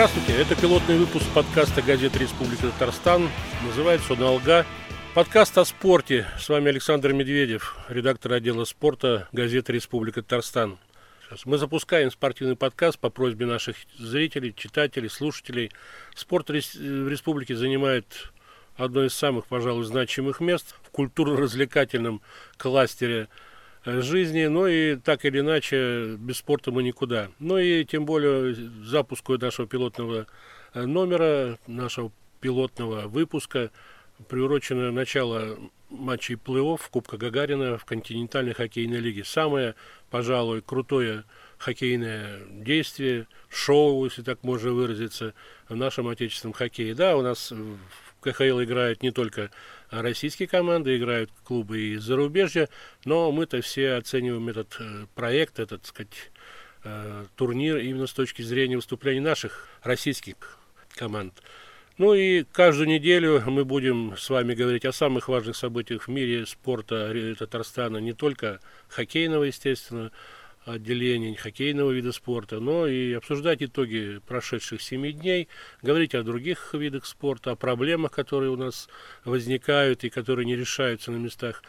Здравствуйте, это пилотный выпуск подкаста газеты «Республика Татарстан». Называется он «Алга». Подкаст о спорте. С вами Александр Медведев, редактор отдела спорта газеты «Республика Татарстан». Мы запускаем спортивный подкаст по просьбе наших зрителей, читателей, слушателей. Спорт в республике занимает одно из самых, пожалуй, значимых мест в культурно-развлекательном кластере жизни, ну и так или иначе без спорта мы никуда. Ну и тем более запуску нашего пилотного э, номера, нашего пилотного выпуска приурочено начало матчей плей-офф Кубка Гагарина в континентальной хоккейной лиге. Самое, пожалуй, крутое хоккейное действие, шоу, если так можно выразиться, в нашем отечественном хоккее. Да, у нас в КХЛ играют не только российские команды, играют клубы и зарубежья, но мы-то все оцениваем этот э, проект, этот, так сказать, э, турнир именно с точки зрения выступлений наших российских команд. Ну и каждую неделю мы будем с вами говорить о самых важных событиях в мире спорта Татарстана, не только хоккейного, естественно, отделений хоккейного вида спорта, но и обсуждать итоги прошедших семи дней, говорить о других видах спорта, о проблемах, которые у нас возникают и которые не решаются на местах,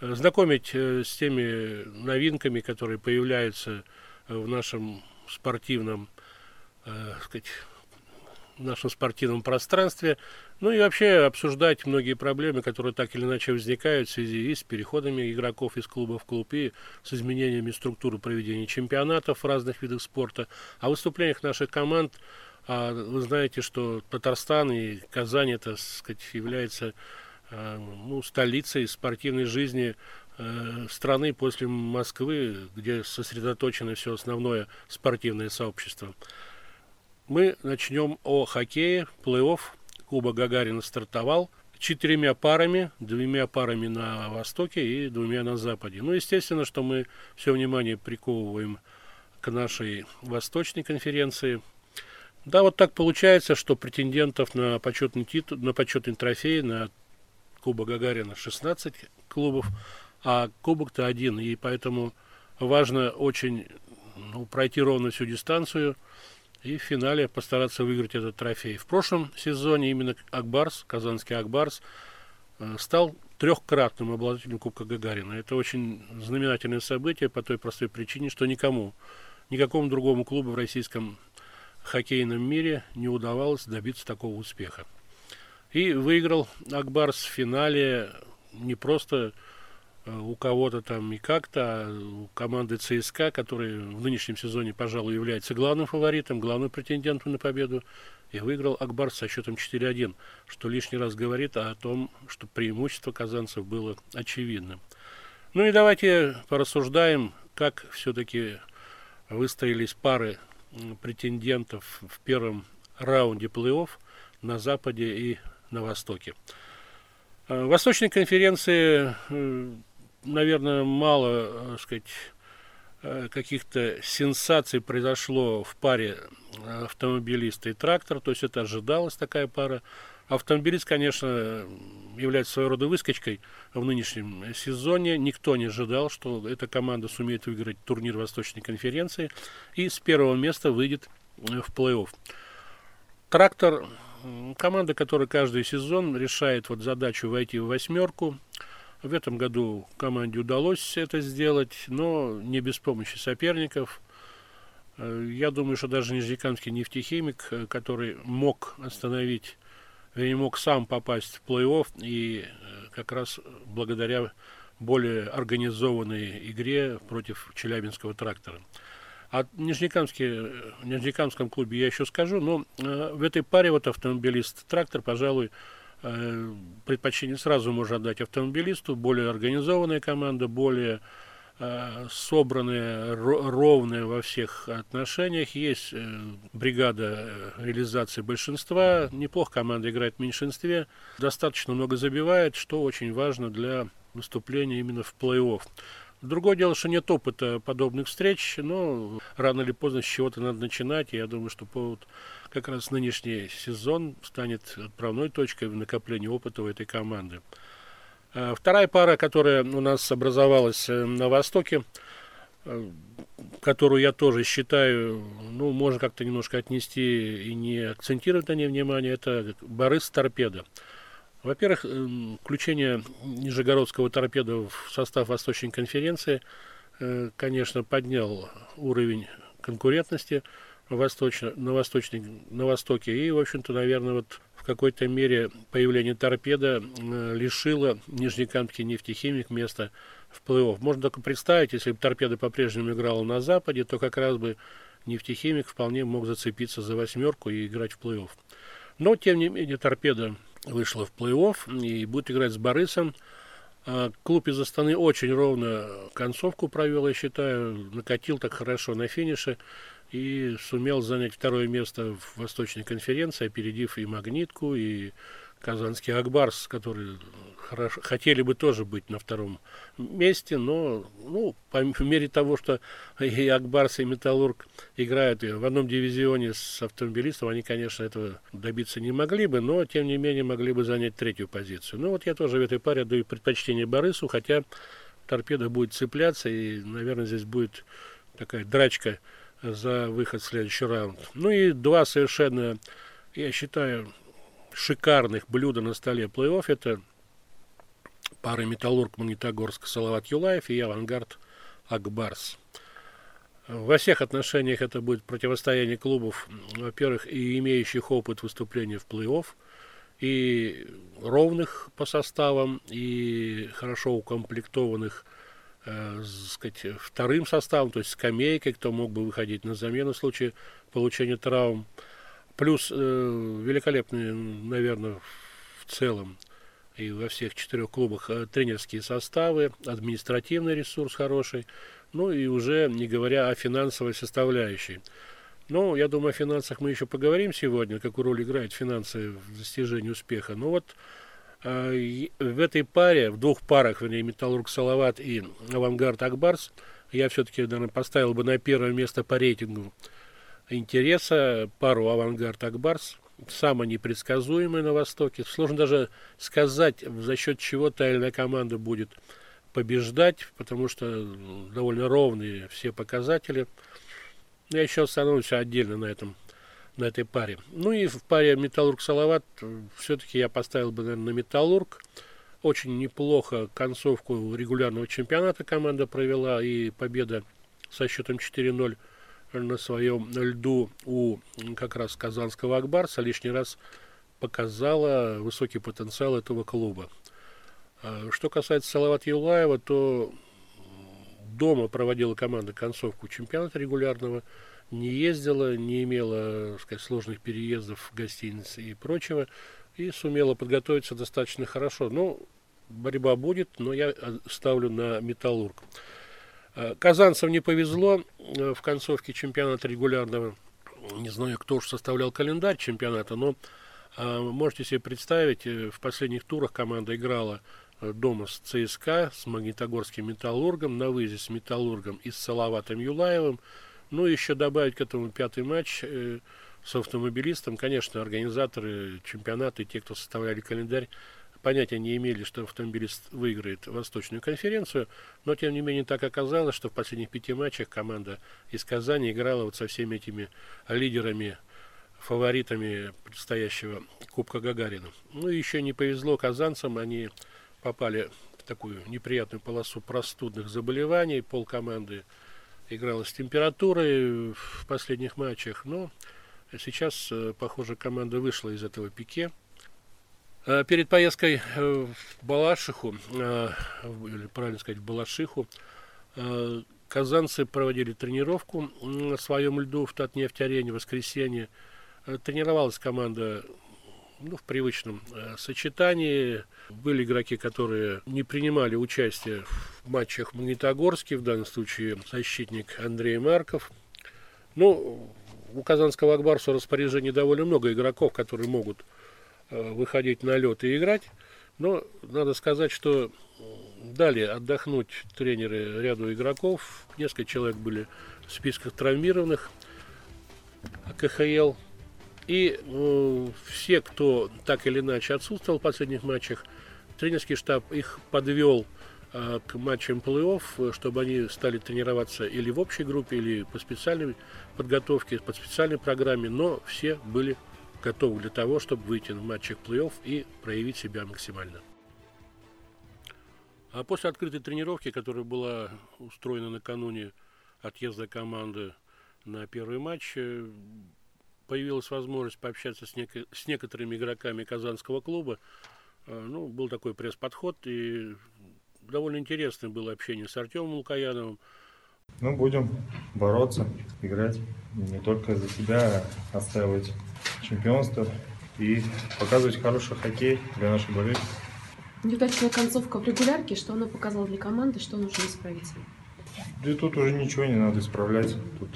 э, знакомить э, с теми новинками, которые появляются в нашем спортивном, э, сказать, в нашем спортивном пространстве, ну и вообще обсуждать многие проблемы, которые так или иначе возникают в связи и с переходами игроков из клуба в клуб, и с изменениями структуры проведения чемпионатов в разных видах спорта. О выступлениях наших команд а вы знаете, что Татарстан и Казань это, сказать, является а, ну, столицей спортивной жизни э, страны после Москвы, где сосредоточено все основное спортивное сообщество. Мы начнем о хоккее, плей-офф. Куба Гагарина стартовал четырьмя парами, двумя парами на востоке и двумя на западе. Ну, естественно, что мы все внимание приковываем к нашей восточной конференции. Да, вот так получается, что претендентов на почетный титул, на почетный трофей, на Куба Гагарина 16 клубов, а кубок-то один, и поэтому важно очень ну, пройти ровно всю дистанцию – и в финале постараться выиграть этот трофей. В прошлом сезоне именно Акбарс, казанский Акбарс, э, стал трехкратным обладателем Кубка Гагарина. Это очень знаменательное событие по той простой причине, что никому, никакому другому клубу в российском хоккейном мире не удавалось добиться такого успеха. И выиграл Акбарс в финале не просто у кого-то там и как-то, а у команды ЦСКА, которая в нынешнем сезоне, пожалуй, является главным фаворитом, главным претендентом на победу, и выиграл Акбар со счетом 4-1, что лишний раз говорит о том, что преимущество казанцев было очевидным. Ну и давайте порассуждаем, как все-таки выстроились пары претендентов в первом раунде плей-офф на Западе и на Востоке. Э, в Восточной конференции э, наверное, мало, так э, сказать, э, каких-то сенсаций произошло в паре э, автомобилиста и трактор, то есть это ожидалась такая пара. Автомобилист, конечно, является своего рода выскочкой в нынешнем сезоне. Никто не ожидал, что эта команда сумеет выиграть турнир Восточной конференции и с первого места выйдет в плей-офф. Трактор – команда, которая каждый сезон решает вот задачу войти в восьмерку – в этом году команде удалось это сделать, но не без помощи соперников. Э, я думаю, что даже Нижнекамский нефтехимик, э, который мог остановить, вернее, мог сам попасть в плей-офф, и э, как раз благодаря более организованной игре против Челябинского трактора. О Нижнекамске, Нижнекамском клубе я еще скажу, но в этой паре вот автомобилист-трактор, пожалуй, предпочтение сразу можно отдать автомобилисту, более организованная команда, более э, собранная, ровная во всех отношениях. Есть э, бригада реализации большинства, неплохо команда играет в меньшинстве, достаточно много забивает, что очень важно для выступления именно в плей-офф. Другое дело, что нет опыта подобных встреч, но рано или поздно с чего-то надо начинать. Я думаю, что повод как раз нынешний сезон станет отправной точкой в накоплении опыта у этой команды. А вторая пара, которая у нас образовалась э, на Востоке, э, которую я тоже считаю, ну, можно как-то немножко отнести и не акцентировать на ней внимание, это Борис Торпеда. Во-первых, включение Нижегородского торпеда в состав Восточной конференции, э, конечно, поднял уровень конкурентности восточно, на, восточной, на Востоке. И, в общем-то, наверное, вот в какой-то мере появление торпеда э, лишило Нижнекамский нефтехимик места в плей-офф. Можно только представить, если бы торпеда по-прежнему играла на Западе, то как раз бы нефтехимик вполне мог зацепиться за восьмерку и играть в плей-офф. Но, тем не менее, торпеда вышла в плей-офф и будет играть с Борисом. А, клуб из Астаны очень ровно концовку провел, я считаю, накатил так хорошо на финише и сумел занять второе место в Восточной конференции, опередив и Магнитку, и Казанский Акбарс, которые хорошо, хотели бы тоже быть на втором месте, но ну, по мере того, что и Акбарс, и Металлург играют в одном дивизионе с автомобилистом, они, конечно, этого добиться не могли бы, но, тем не менее, могли бы занять третью позицию. Ну, вот я тоже в этой паре даю предпочтение Борису, хотя торпеда будет цепляться, и, наверное, здесь будет такая драчка за выход в следующий раунд. Ну и два совершенно, я считаю, шикарных блюда на столе плей-офф. Это пара Металлург Магнитогорск Салават Юлаев и Авангард Акбарс. Во всех отношениях это будет противостояние клубов, во-первых, и имеющих опыт выступления в плей-офф, и ровных по составам, и хорошо укомплектованных э, сказать, вторым составом, то есть скамейкой, кто мог бы выходить на замену в случае получения травм. Плюс э, великолепные, наверное, в целом и во всех четырех клубах э, тренерские составы, административный ресурс хороший, ну и уже не говоря о финансовой составляющей. Ну, я думаю, о финансах мы еще поговорим сегодня, какую роль играют финансы в достижении успеха. Ну вот в этой паре, в двух парах, вернее, Металлург Салават и Авангард Акбарс, я все-таки, наверное, поставил бы на первое место по рейтингу интереса пару авангард Акбарс, самая непредсказуемая на Востоке. Сложно даже сказать, за счет чего та или иная команда будет побеждать, потому что довольно ровные все показатели. Я еще остановлюсь отдельно на этом на этой паре. Ну и в паре Металлург-Салават все-таки я поставил бы, наверное, на Металлург. Очень неплохо концовку регулярного чемпионата команда провела и победа со счетом 4-0 на своем льду у как раз казанского Акбарса лишний раз показала высокий потенциал этого клуба. А что касается Салават Юлаева, то дома проводила команда концовку чемпионата регулярного, не ездила, не имела сказать, сложных переездов в гостиницы и прочего, и сумела подготовиться достаточно хорошо. Ну, борьба будет, но я ставлю на металлург. Э, казанцам не повезло э, в концовке чемпионата регулярного. Не знаю, кто уж составлял календарь чемпионата, но э, можете себе представить, в последних турах команда играла дома с ЦСКА, с Магнитогорским Металлургом, на выезде с Металлургом и с Салаватом Юлаевым. Ну, еще добавить к этому пятый матч с автомобилистом. Конечно, организаторы чемпионата и те, кто составляли календарь, понятия не имели, что автомобилист выиграет Восточную конференцию, но тем не менее так оказалось, что в последних пяти матчах команда из Казани играла вот со всеми этими лидерами, фаворитами предстоящего Кубка Гагарина. Ну и еще не повезло казанцам, они попали в такую неприятную полосу простудных заболеваний, пол команды играла с температурой в последних матчах, но сейчас, э, похоже, команда вышла из этого пике, Э, перед поездкой э, в Балашиху, или правильно сказать, в Балашиху, казанцы проводили тренировку на своем льду в Татнефть-арене в воскресенье. Тренировалась команда ну, в привычном сочетании. Были игроки, которые не принимали участие в матчах в Магнитогорске, в данном случае защитник Андрей Марков. Ну, у Казанского Акбарса в довольно много игроков, которые могут Э, выходить на лед и играть. Но надо сказать, что дали отдохнуть тренеры ряду игроков. Несколько человек были в списках травмированных КХЛ. И э, все, кто так или иначе отсутствовал в последних матчах, тренерский штаб их подвел а, к матчам плей-офф, чтобы они стали тренироваться или в общей группе, или по специальной подготовке, по специальной программе, но все были готовы для того, чтобы выйти на матчах плей-офф и проявить себя максимально. А после открытой тренировки, которая была устроена накануне отъезда команды на первый матч, э, появилась возможность пообщаться с, нек- с некоторыми игроками казанского клуба. Э, ну, был такой пресс-подход, и довольно интересное было общение с Артемом Лукаяновым. Ну, будем бороться, играть. Не только за себя, а отстаивать чемпионство и показывать хороший хоккей для наших болельщиков. Неудачная концовка в регулярке, что она показала для команды, что нужно исправить? Да и тут уже ничего не надо исправлять. Тут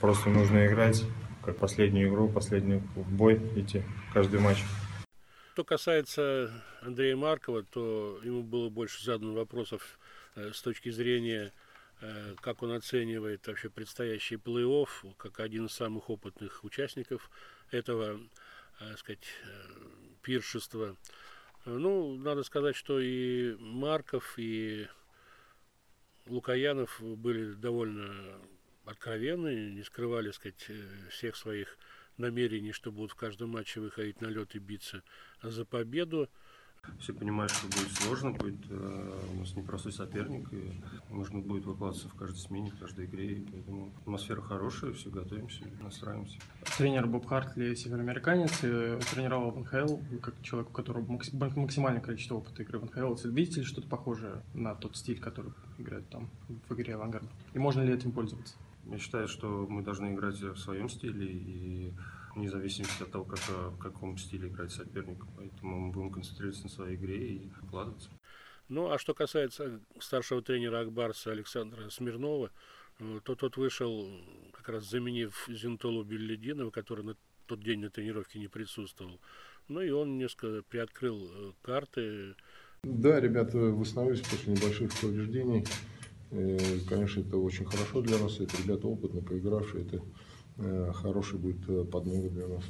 просто нужно играть, как последнюю игру, последний бой идти, каждый матч. Что касается Андрея Маркова, то ему было больше задано вопросов э, с точки зрения, э, как он оценивает вообще предстоящий плей-офф, как один из самых опытных участников этого, э, сказать, э, пиршества. Ну, надо сказать, что и Марков, и Лукаянов были довольно откровенны, не скрывали, сказать, э, всех своих намерений, что будут в каждом матче выходить на лед и биться за победу. Все понимают, что будет сложно, будет э, у нас непростой соперник, и нужно будет выкладываться в каждой смене, в каждой игре, и поэтому атмосфера хорошая, все готовимся, настраиваемся. Тренер Боб Хартли североамериканец, и тренировал в НХЛ, как человек, у которого макс- максимальное количество опыта игры в НХЛ. Видите ли что-то похожее на тот стиль, который играет там в игре «Авангард»? И можно ли этим пользоваться? Я считаю, что мы должны играть в своем стиле, и вне зависимости от того, как, в каком стиле играет соперник. Поэтому мы будем концентрироваться на своей игре и вкладываться. Ну, а что касается старшего тренера Акбарса Александра Смирнова, э, то тот вышел, как раз заменив Зентолу Беллидинова, который на тот день на тренировке не присутствовал. Ну и он несколько приоткрыл э, карты. Да, ребята восстановились после небольших повреждений. Э, Конечно, это очень хорошо для нас. Это ребята опытно поигравшие. Это э, хороший будет э, подмога для нас.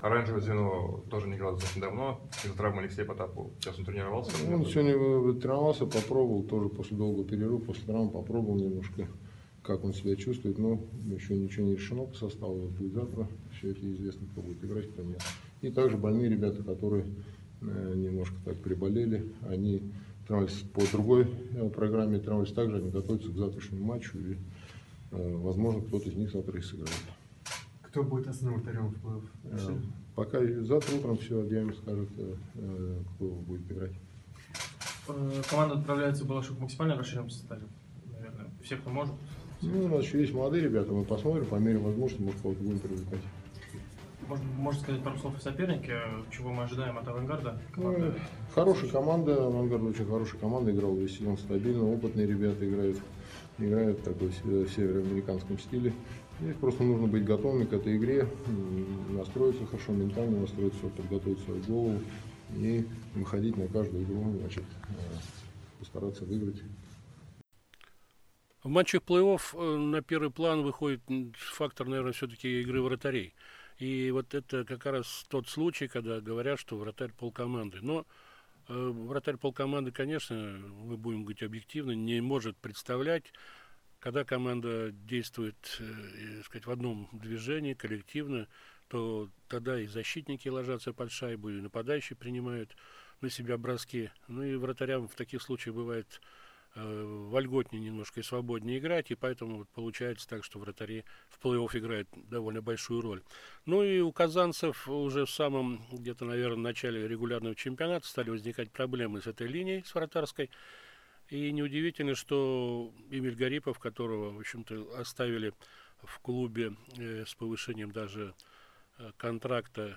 Оранжевое звено тоже не играл достаточно давно. Из-за травмы Алексея Потапова. Сейчас он тренировался. Он сегодня тренировался, попробовал, тоже после долгого перерыва, после травмы попробовал немножко, как он себя чувствует. Но еще ничего не решено по составу. Будет завтра все это известно, кто будет играть, кто нет. И также больные ребята, которые немножко так приболели, они тренировались по другой э, программе, тренировались также, они готовятся к завтрашнему матчу. И, э, возможно, кто-то из них завтра и сыграет. Кто будет основным вратарем в плей-офф? Э, Пока завтра утром все объявим, скажет, кто будет играть. Команда отправляется в Балашов максимально расширенном составе, наверное. Все, кто может. Ну, у нас еще есть молодые ребята, мы посмотрим, по мере возможности, может, кого-то будем привлекать. Можно, можно сказать пару слов о сопернике, чего мы ожидаем от «Авангарда»? Ну, Команда хорошая команда, Авангард очень хорошая команда, играл весь сезон стабильно, опытные ребята играют, играют в такой се- североамериканском стиле. Здесь просто нужно быть готовыми к этой игре, настроиться хорошо, ментально настроиться, подготовить свою голову и выходить на каждую игру, значит, э, постараться выиграть. В матчах плей-офф э, на первый план выходит фактор, наверное, все-таки игры вратарей. И вот это как раз тот случай, когда говорят, что вратарь полкоманды. Но э, вратарь полкоманды, конечно, мы будем говорить объективно, не может представлять, когда команда действует, э, сказать, в одном движении, коллективно, то тогда и защитники ложатся под шайбу, и нападающие принимают на себя броски. Ну и вратарям в таких случаях бывает вольготнее немножко и свободнее играть, и поэтому вот получается так, что вратари в плей-офф играют довольно большую роль. Ну и у казанцев уже в самом, где-то, наверное, начале регулярного чемпионата стали возникать проблемы с этой линией, с вратарской. И неудивительно, что Эмиль Гарипов, которого, в общем-то, оставили в клубе э, с повышением даже э, контракта,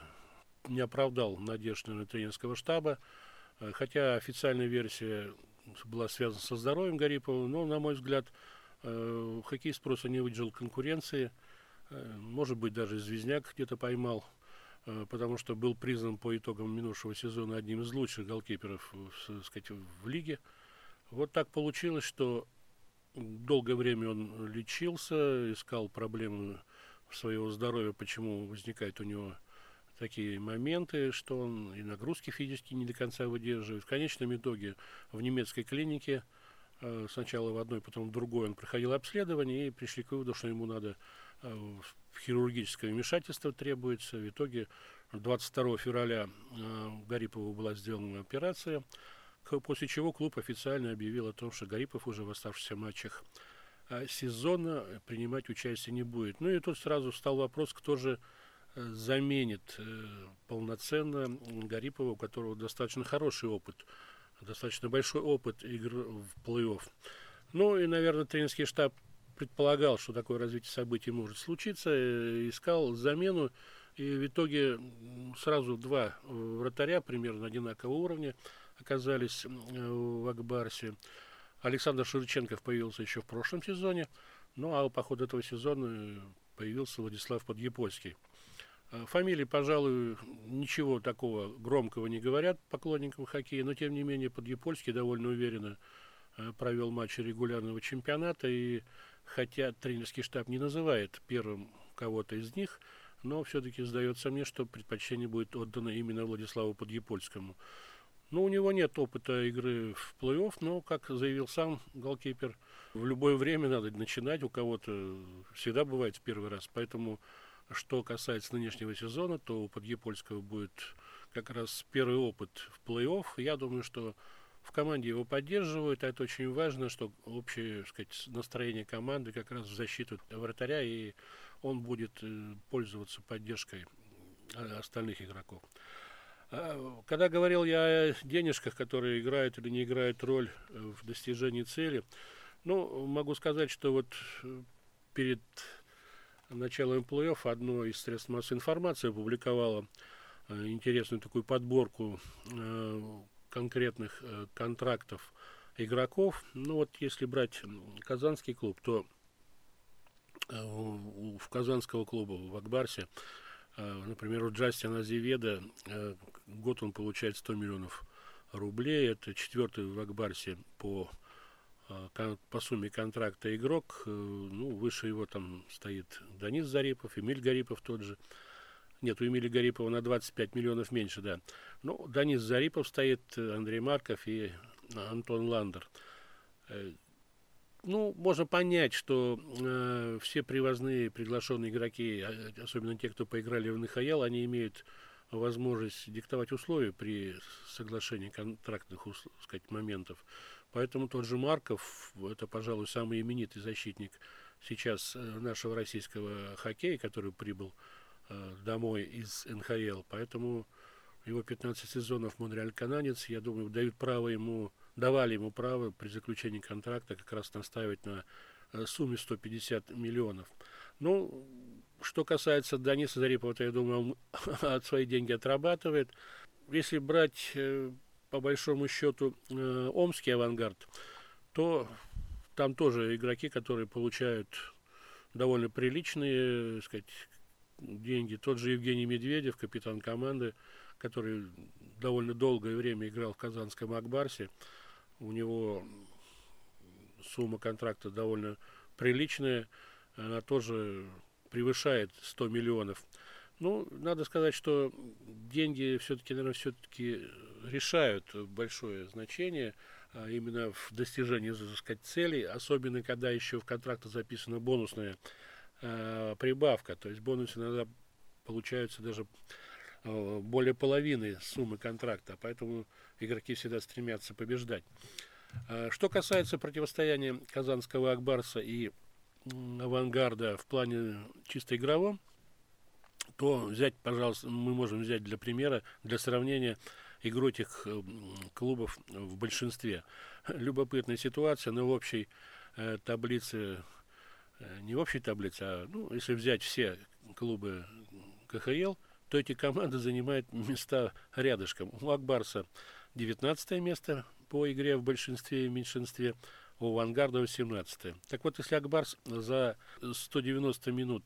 не оправдал надежд на тренерского штаба. Э, Хотя официальная версия была связана со здоровьем Гарипова, но, на мой взгляд, э, хоккеист просто не выдержал конкуренции. Э, Может быть, даже Звездняк где-то поймал, э, потому что был признан по итогам минувшего сезона одним из лучших голкиперов сказать, в лиге. Вот так получилось, что долгое время он лечился, искал проблемы своего здоровья, почему возникают у него такие моменты, что он и нагрузки физически не до конца выдерживает. В конечном итоге в немецкой клинике Э, сначала в одной, потом в другой он проходил обследование и пришли к выводу, что ему надо э, хирургическое вмешательство требуется. В итоге 22 февраля э, Гарипову была сделана операция, после чего клуб официально объявил о том, что Гарипов уже в оставшихся матчах сезона принимать участие не будет. Ну и тут сразу встал вопрос, кто же заменит полноценно Гарипова, у которого достаточно хороший опыт достаточно большой опыт игр в плей-офф. Ну и, наверное, тренерский штаб предполагал, что такое развитие событий может случиться, э, искал замену, и в итоге сразу два вратаря примерно одинакового уровня оказались в Акбарсе. Александр Шевченков появился еще в прошлом сезоне, ну а по ходу этого сезона появился Владислав Подъепольский. Э, фамилии, пожалуй, ничего такого громкого не говорят поклонникам хоккея, но тем не менее Подъепольский довольно уверенно э, провел матчи регулярного чемпионата, и хотя тренерский штаб не называет первым кого-то из них, но все-таки сдается мне, что предпочтение будет отдано именно Владиславу Подъепольскому. Ну, у него нет опыта игры в плей-офф, но, как заявил сам голкипер, в любое время надо начинать, у кого-то всегда бывает в первый раз, поэтому что касается нынешнего сезона, то у Подъепольского будет как раз первый опыт в плей-офф. Я думаю, что в команде его поддерживают, а это очень важно, что общее сказать, настроение команды как раз в защиту вратаря, и он будет э, пользоваться поддержкой а, остальных игроков. А, когда говорил я о денежках, которые играют или не играют роль э, в достижении цели, ну, могу сказать, что вот э, перед началом плей-офф одно из средств массовой информации опубликовало э, интересную такую подборку э, конкретных э, контрактов игроков. Ну вот если брать казанский клуб, то в казанского клуба в Акбарсе, например, у Джастина Азеведа год он получает 100 миллионов рублей. Это четвертый в Акбарсе по по сумме контракта игрок, э, ну, выше его там стоит Данис Зарипов, Эмиль Гарипов тот же. Нет, у Эмиля Гарипова на 25 миллионов меньше, да. Ну, Данис Зарипов стоит, Андрей Марков и Антон Ландер. Э, ну, можно понять, что э, все привозные приглашенные игроки, а, особенно те, кто поиграли в НХЛ, они имеют возможность диктовать условия при соглашении контрактных сказать, моментов. Поэтому тот же Марков, это, пожалуй, самый именитый защитник сейчас э, нашего российского хоккея, который прибыл э, домой из НХЛ. Поэтому его 15 сезонов Монреаль Кананец, я думаю, дают право ему, давали ему право при заключении контракта как раз настаивать на э, сумме 150 миллионов. Ну, что касается Дениса Зарипова, то я думаю, он от свои деньги отрабатывает. Если брать по большому счету э, омский авангард, то там тоже игроки, которые получают довольно приличные, сказать, деньги. Тот же Евгений Медведев, капитан команды, который довольно долгое время играл в Казанском Акбарсе. У него сумма контракта довольно приличная. Она тоже превышает 100 миллионов. Ну, надо сказать, что деньги все-таки, наверное, все-таки решают большое значение а, именно в достижении, так сказать, целей, особенно когда еще в контрактах записана бонусная а, прибавка, то есть бонусы иногда получаются даже а, более половины суммы контракта, поэтому игроки всегда стремятся побеждать. А, что касается противостояния Казанского Акбарса и Авангарда в плане чисто игровом, то взять, пожалуйста, мы можем взять для примера, для сравнения игру этих клубов в большинстве. Любопытная ситуация, но в общей э, таблице, э, не в общей таблице, а ну, если взять все клубы КХЛ, то эти команды занимают места рядышком. У Акбарса 19 место по игре в большинстве и меньшинстве, у Авангарда 18 Так вот, если Акбарс за 190 минут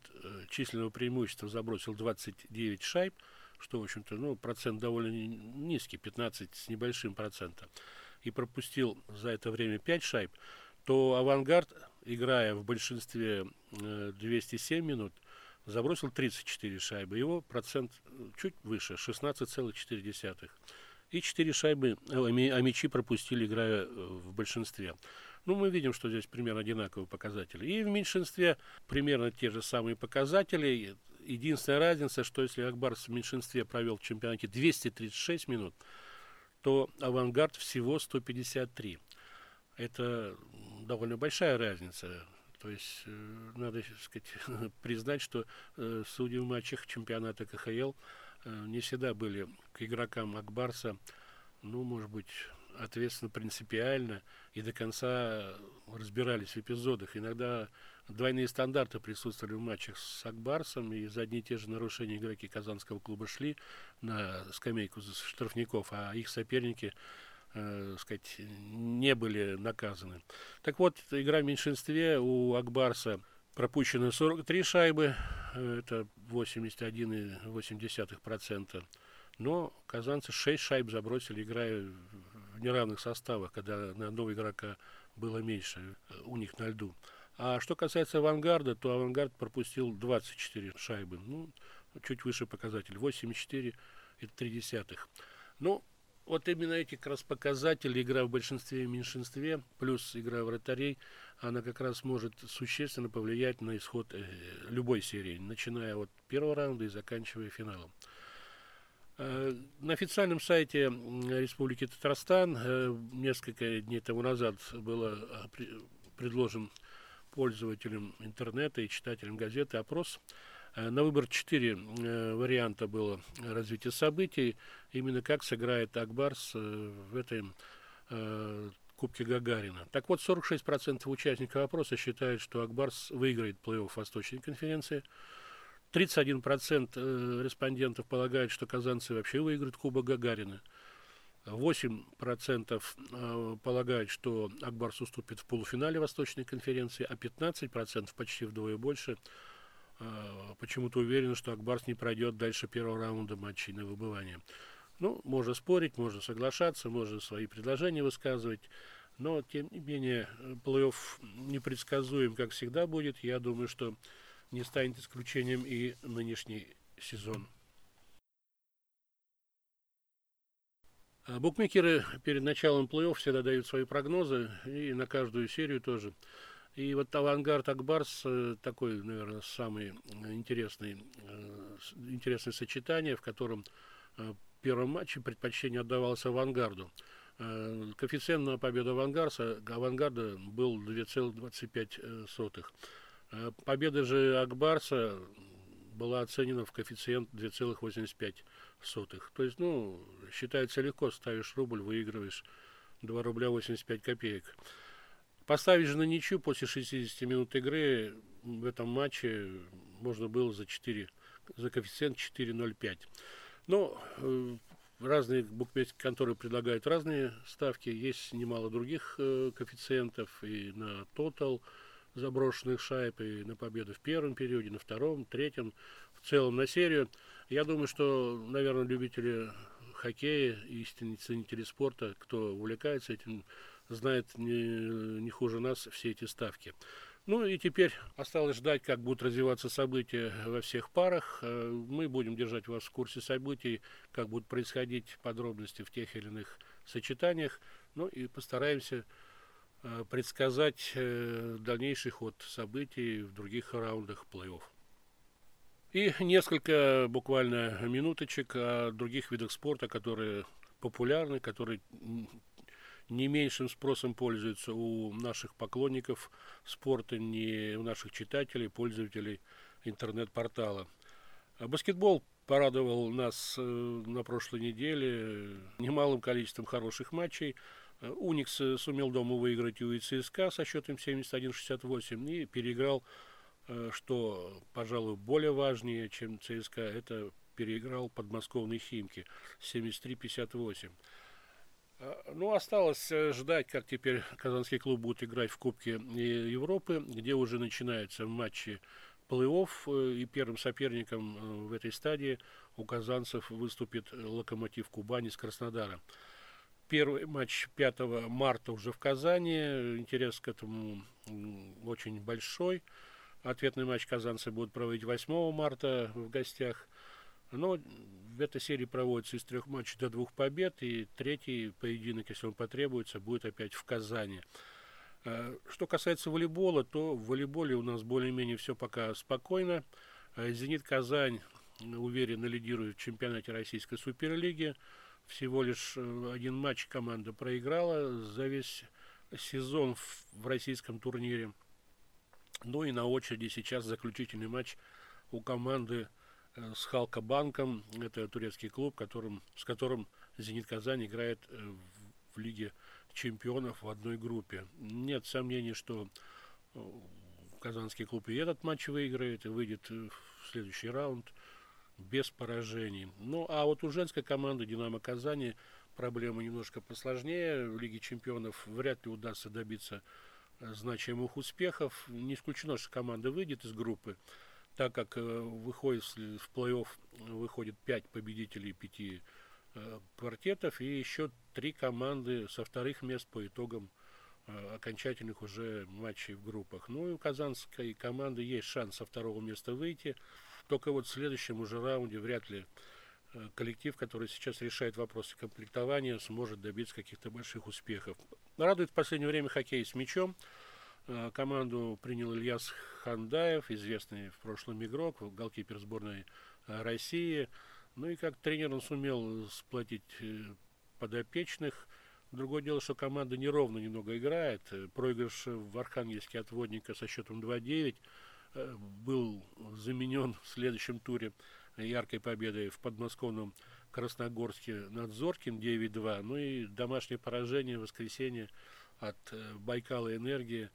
численного преимущества забросил 29 шайб, что, в общем-то, ну, процент довольно низкий, 15 с небольшим процентом, и пропустил за это время 5 шайб, то «Авангард», играя в большинстве 207 э, минут, забросил 34 шайбы. Его процент э, чуть выше, 16,4. И 4 шайбы, э, а мячи пропустили, играя в большинстве. Ну, мы видим, что здесь примерно одинаковые показатели. И в меньшинстве примерно те же самые показатели. Единственная разница, что если Акбарс в меньшинстве провел в чемпионате 236 минут, то авангард всего 153. Это довольно большая разница. То есть э, надо сказать, признать, что э, судьи в матчах чемпионата КХЛ э, не всегда были к игрокам Акбарса, ну, может быть, ответственно, принципиально и до конца разбирались в эпизодах. Иногда двойные стандарты присутствовали в матчах с Акбарсом, и за одни и те же нарушения игроки Казанского клуба шли на скамейку штрафников, а их соперники э, сказать, не были наказаны. Так вот, игра в меньшинстве у Акбарса пропущено 43 шайбы, э, это 81,8%. Но казанцы 6 шайб забросили, играя неравных составах, когда на одного игрока было меньше э, у них на льду. А что касается авангарда, то авангард пропустил 24 шайбы. Ну, чуть выше показатель. 8,4 и 3 Ну, вот именно эти как раз показатели, игра в большинстве и меньшинстве, плюс игра вратарей, она как раз может существенно повлиять на исход э, любой серии, начиная от первого раунда и заканчивая финалом. Э, на официальном сайте Республики Татарстан э, несколько дней тому назад было предложен пользователям интернета и читателям газеты опрос. Э, на выбор четыре варианта было развитие событий, именно как сыграет Акбарс в этом Кубке Гагарина. Так вот, 46% участников опроса считают, что Акбарс выиграет плей-офф Восточной конференции – 31% э, респондентов полагают, что казанцы вообще выиграют Кубок Гагарина. 8% э, полагают, что Акбарс уступит в полуфинале Восточной конференции, а 15%, почти вдвое больше, э, почему-то уверены, что Акбарс не пройдет дальше первого раунда матчей на выбывание. Ну, можно спорить, можно соглашаться, можно свои предложения высказывать, но, тем не менее, плей-офф непредсказуем, как всегда будет. Я думаю, что не станет исключением и нынешний сезон. А букмекеры перед началом плей-офф всегда дают свои прогнозы, и на каждую серию тоже. И вот «Авангард Акбарс» э, такой, наверное, самый интересный, э, интересное сочетание, в котором э, в первом матче предпочтение отдавалось «Авангарду». Коэффициент на победу «Авангарда», «Авангарда» был 2,25. Э, победа же Акбарса была оценена в коэффициент 2,85. То есть, ну, считается легко, ставишь рубль, выигрываешь 2 рубля 85 копеек. Поставить же на ничью после 60 минут игры в этом матче можно было за 4, за коэффициент 4,05. Но э, разные букмекерские конторы предлагают разные ставки. Есть немало других э, коэффициентов и на Total, заброшенных шайб и на победу в первом периоде, на втором, третьем, в целом на серию. Я думаю, что, наверное, любители хоккея, истинные ценители спорта, кто увлекается этим, знает не, не хуже нас все эти ставки. Ну и теперь осталось ждать, как будут развиваться события во всех парах. Э, мы будем держать вас в курсе событий, как будут происходить подробности в тех или иных сочетаниях. Ну и постараемся предсказать э, дальнейший ход событий в других раундах плей-офф. И несколько буквально минуточек о других видах спорта, которые популярны, которые не меньшим спросом пользуются у наших поклонников спорта, не у наших читателей, пользователей интернет-портала. Баскетбол порадовал нас э, на прошлой неделе немалым количеством хороших матчей. Уникс э, сумел дома выиграть у ЦСКА со счетом 71-68 и переиграл, э, что, пожалуй, более важнее, чем ЦСКА, это переиграл подмосковный Химки 73-58. А, ну, осталось э, ждать, как теперь казанский клуб будет играть в Кубке Европы, где уже начинаются матчи плей-офф, и первым соперником в этой стадии у казанцев выступит Локомотив Кубани с Краснодара. Первый матч 5 марта уже в Казани. Интерес к этому очень большой. Ответный матч казанцы будут проводить 8 марта в гостях. Но в этой серии проводится из трех матчей до двух побед. И третий поединок, если он потребуется, будет опять в Казани. Э, что касается волейбола, то в волейболе у нас более-менее все пока спокойно. Э, «Зенит Казань» уверенно лидирует в чемпионате Российской Суперлиги. Всего лишь э, один матч команда проиграла за весь сезон в российском турнире. Ну и на очереди сейчас заключительный матч у команды с Халка Банком. Это турецкий клуб, которым, с которым «Зенит Казань» играет в Лиге чемпионов в одной группе. Нет сомнений, что э, казанский клуб и этот матч выиграет и выйдет в следующий раунд без поражений. Ну, а вот у женской команды «Динамо Казани» проблема немножко посложнее. В Лиге чемпионов вряд ли удастся добиться э, значимых успехов. Не исключено, что команда выйдет из группы, так как э, выходит в плей-офф выходит 5 победителей пяти Э, квартетов и еще три команды со вторых мест по итогам окончательных уже матчей в группах. Ну и у казанской команды есть шанс со второго места выйти. Только вот в следующем уже раунде вряд ли э, коллектив, который сейчас решает вопросы комплектования, сможет добиться каких-то больших успехов. Радует в последнее время хоккей с мячом. Команду принял Ильяс Хандаев, известный в прошлом игрок, голкипер сборной России. Ну и как тренер он сумел сплотить э, подопечных. Другое дело, что команда неровно немного играет. Проигрыш в Архангельске от Водника со счетом 2-9 э, был заменен в следующем туре яркой победой в подмосковном Красногорске над Зорким 9-2. Ну и домашнее поражение в воскресенье от э, Байкала Энергии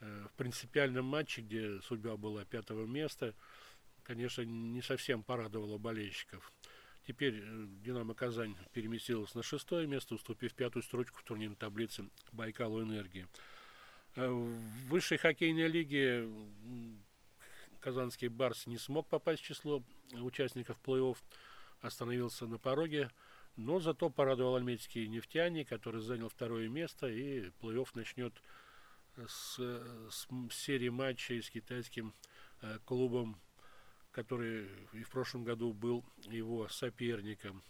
в принципиальном матче, где судьба была пятого места, конечно, не совсем порадовала болельщиков. Теперь э, «Динамо Казань» переместилась на шестое место, уступив пятую строчку в турнирной таблице «Байкалу Энергии». Э, в высшей хоккейной лиге казанский «Барс» не смог попасть в число участников плей-офф, остановился на пороге, но зато порадовал альметьевский «Нефтяник», который занял второе место, и плей-офф начнет с, с серии матчей с китайским э, клубом который и в прошлом году был его соперником.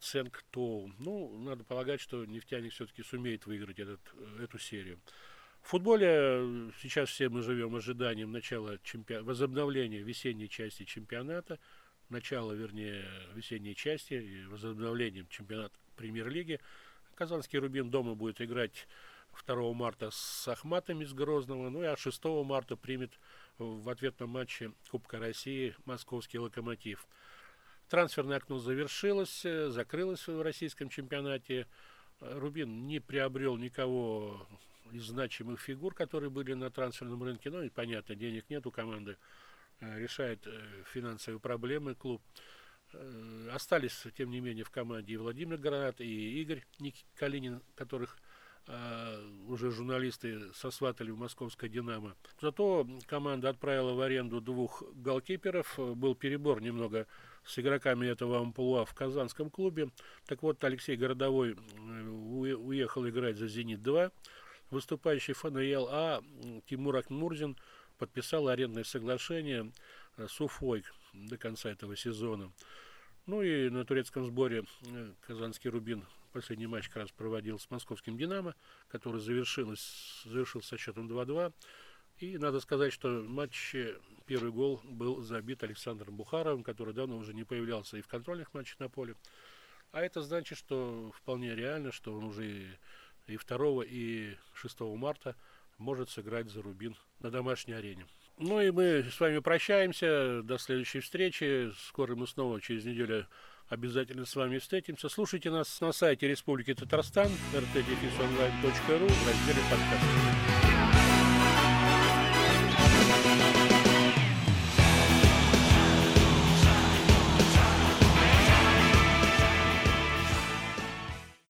Ценк Тоу. Ну, надо полагать, что нефтяник все-таки сумеет выиграть этот, эту серию. В футболе э, сейчас все мы живем ожиданием начала чемпион... возобновления весенней части чемпионата, начала, вернее, весенней части и возобновлением чемпионата премьер-лиги. Казанский Рубин дома будет играть 2 марта с Ахматами из Грозного, ну и а 6 марта примет в ответном матче Кубка России московский «Локомотив». Трансферное окно завершилось, э, закрылось в российском чемпионате. Рубин не приобрел никого из значимых фигур, которые были на трансферном рынке. Ну и понятно, денег нет у команды. Э, решает э, финансовые проблемы клуб. Остались, тем не менее, в команде и Владимир Гранат, и Игорь Калинин, которых уже журналисты сосватали в московское «Динамо». Зато команда отправила в аренду двух голкиперов. Был перебор немного с игроками этого амплуа в казанском клубе. Так вот, Алексей Городовой э, уехал играть за «Зенит-2». Выступающий ФНЛ А Тимур Акмурзин подписал арендное соглашение с Уфой до конца этого сезона. Ну и на турецком сборе э, казанский «Рубин» Последний матч как раз проводил с московским «Динамо», который завершилось, завершился со счетом 2-2. И надо сказать, что в матче первый гол был забит Александром Бухаровым, который давно уже не появлялся и в контрольных матчах на поле. А это значит, что вполне реально, что он уже и 2 и 6 марта может сыграть за Рубин на домашней арене. Ну и мы с вами прощаемся. До следующей встречи. Скоро мы снова через неделю Обязательно с вами встретимся. Слушайте нас на сайте Республики Татарстан, rtdefisonline.ru в разделе подкасты.